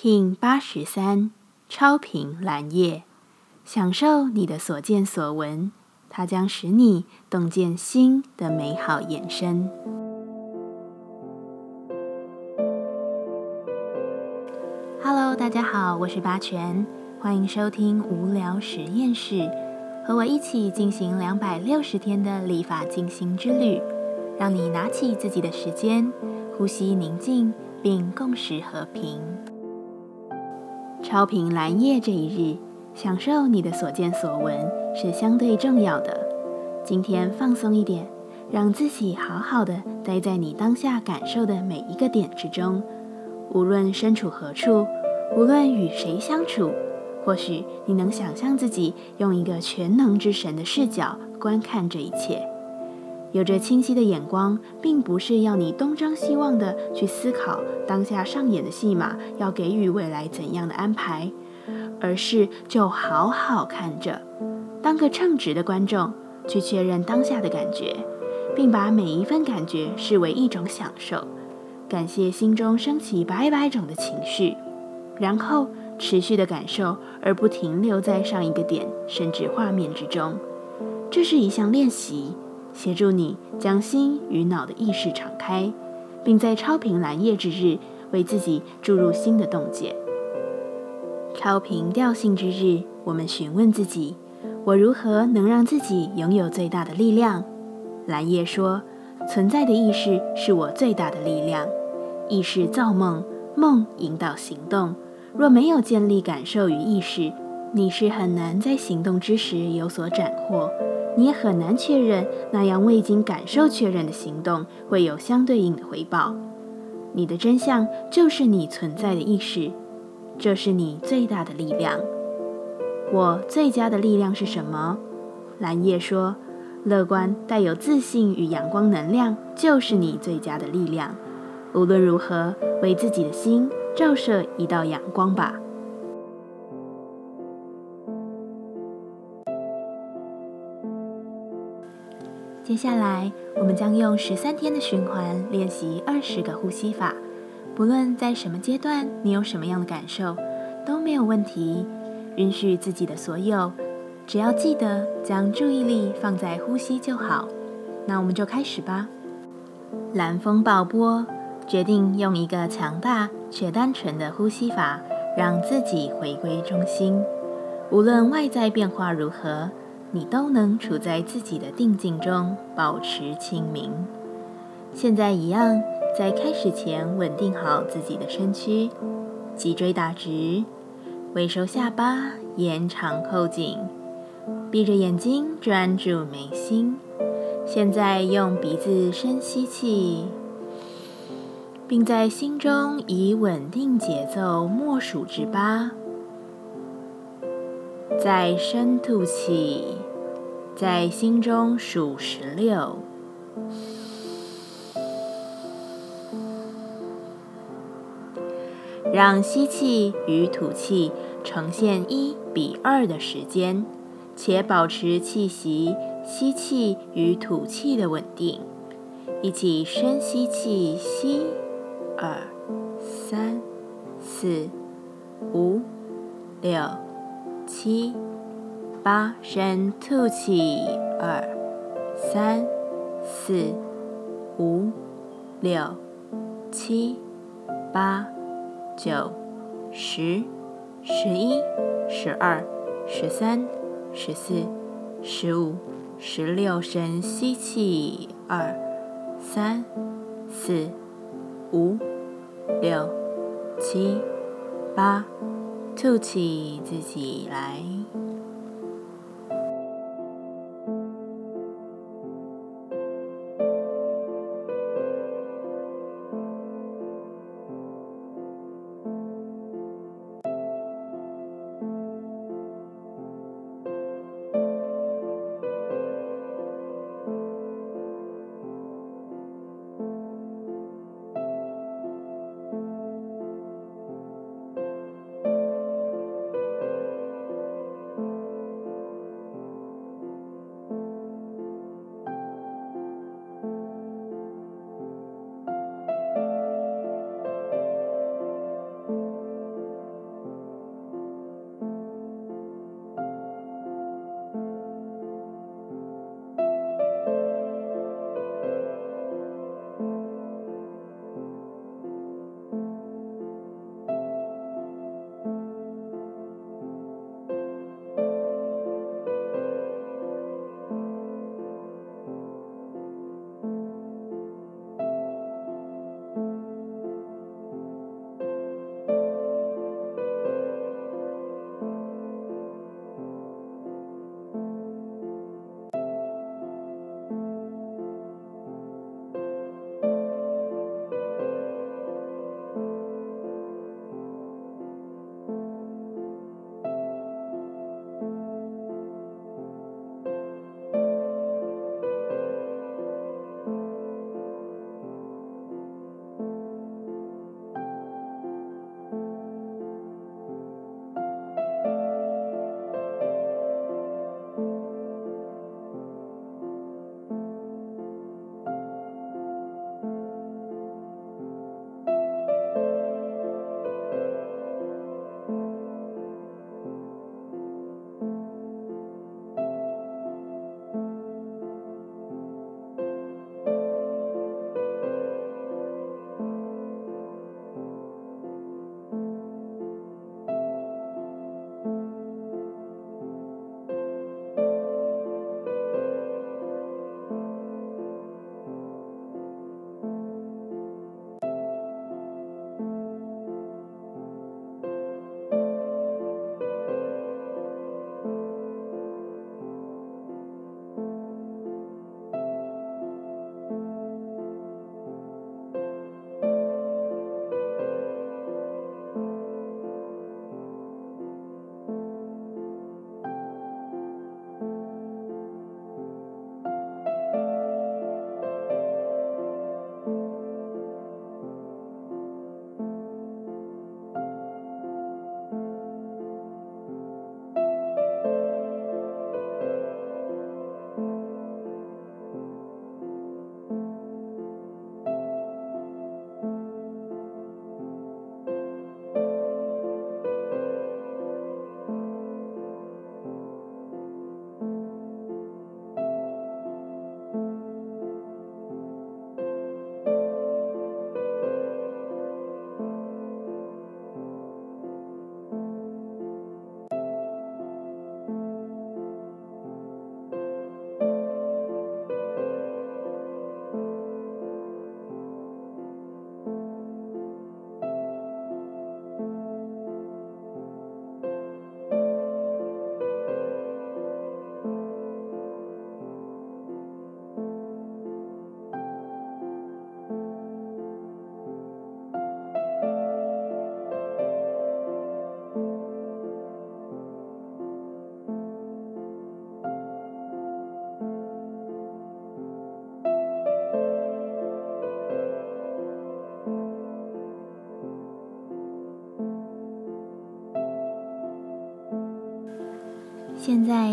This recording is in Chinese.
King 八十三超频蓝夜，享受你的所见所闻，它将使你洞见新的美好延伸。Hello，大家好，我是八全，欢迎收听无聊实验室，和我一起进行两百六十天的立法进行之旅，让你拿起自己的时间，呼吸宁静，并共识和平。超频蓝夜这一日，享受你的所见所闻是相对重要的。今天放松一点，让自己好好的待在你当下感受的每一个点之中。无论身处何处，无论与谁相处，或许你能想象自己用一个全能之神的视角观看这一切。有着清晰的眼光，并不是要你东张西望的去思考当下上演的戏码要给予未来怎样的安排，而是就好好看着，当个称职的观众，去确认当下的感觉，并把每一份感觉视为一种享受，感谢心中升起百百种的情绪，然后持续的感受，而不停留在上一个点甚至画面之中。这是一项练习。协助你将心与脑的意识敞开，并在超频蓝夜之日为自己注入新的洞见。超频调性之日，我们询问自己：我如何能让自己拥有最大的力量？蓝夜说：存在的意识是我最大的力量。意识造梦，梦引导行动。若没有建立感受与意识，你是很难在行动之时有所斩获。你也很难确认那样未经感受确认的行动会有相对应的回报。你的真相就是你存在的意识，这是你最大的力量。我最佳的力量是什么？蓝叶说：“乐观、带有自信与阳光能量就是你最佳的力量。无论如何，为自己的心照射一道阳光吧。”接下来，我们将用十三天的循环练习二十个呼吸法。不论在什么阶段，你有什么样的感受，都没有问题。允许自己的所有，只要记得将注意力放在呼吸就好。那我们就开始吧。蓝风暴波，决定用一个强大却单纯的呼吸法，让自己回归中心。无论外在变化如何。你都能处在自己的定境中，保持清明。现在一样，在开始前稳定好自己的身躯，脊椎打直，微收下巴，延长后颈，闭着眼睛专注眉心。现在用鼻子深吸气，并在心中以稳定节奏默数至八。再深吐气，在心中数十六，让吸气与吐气呈现一比二的时间，且保持气息吸气与吐气的稳定。一起深吸气，吸二三四五六。七、八，深吐气，二、三、四、五、六、七、八、九、十、十一、十二、十三、十四、十五、十六，深吸气，二、三、四、五、六、七、八。吐气，自己来。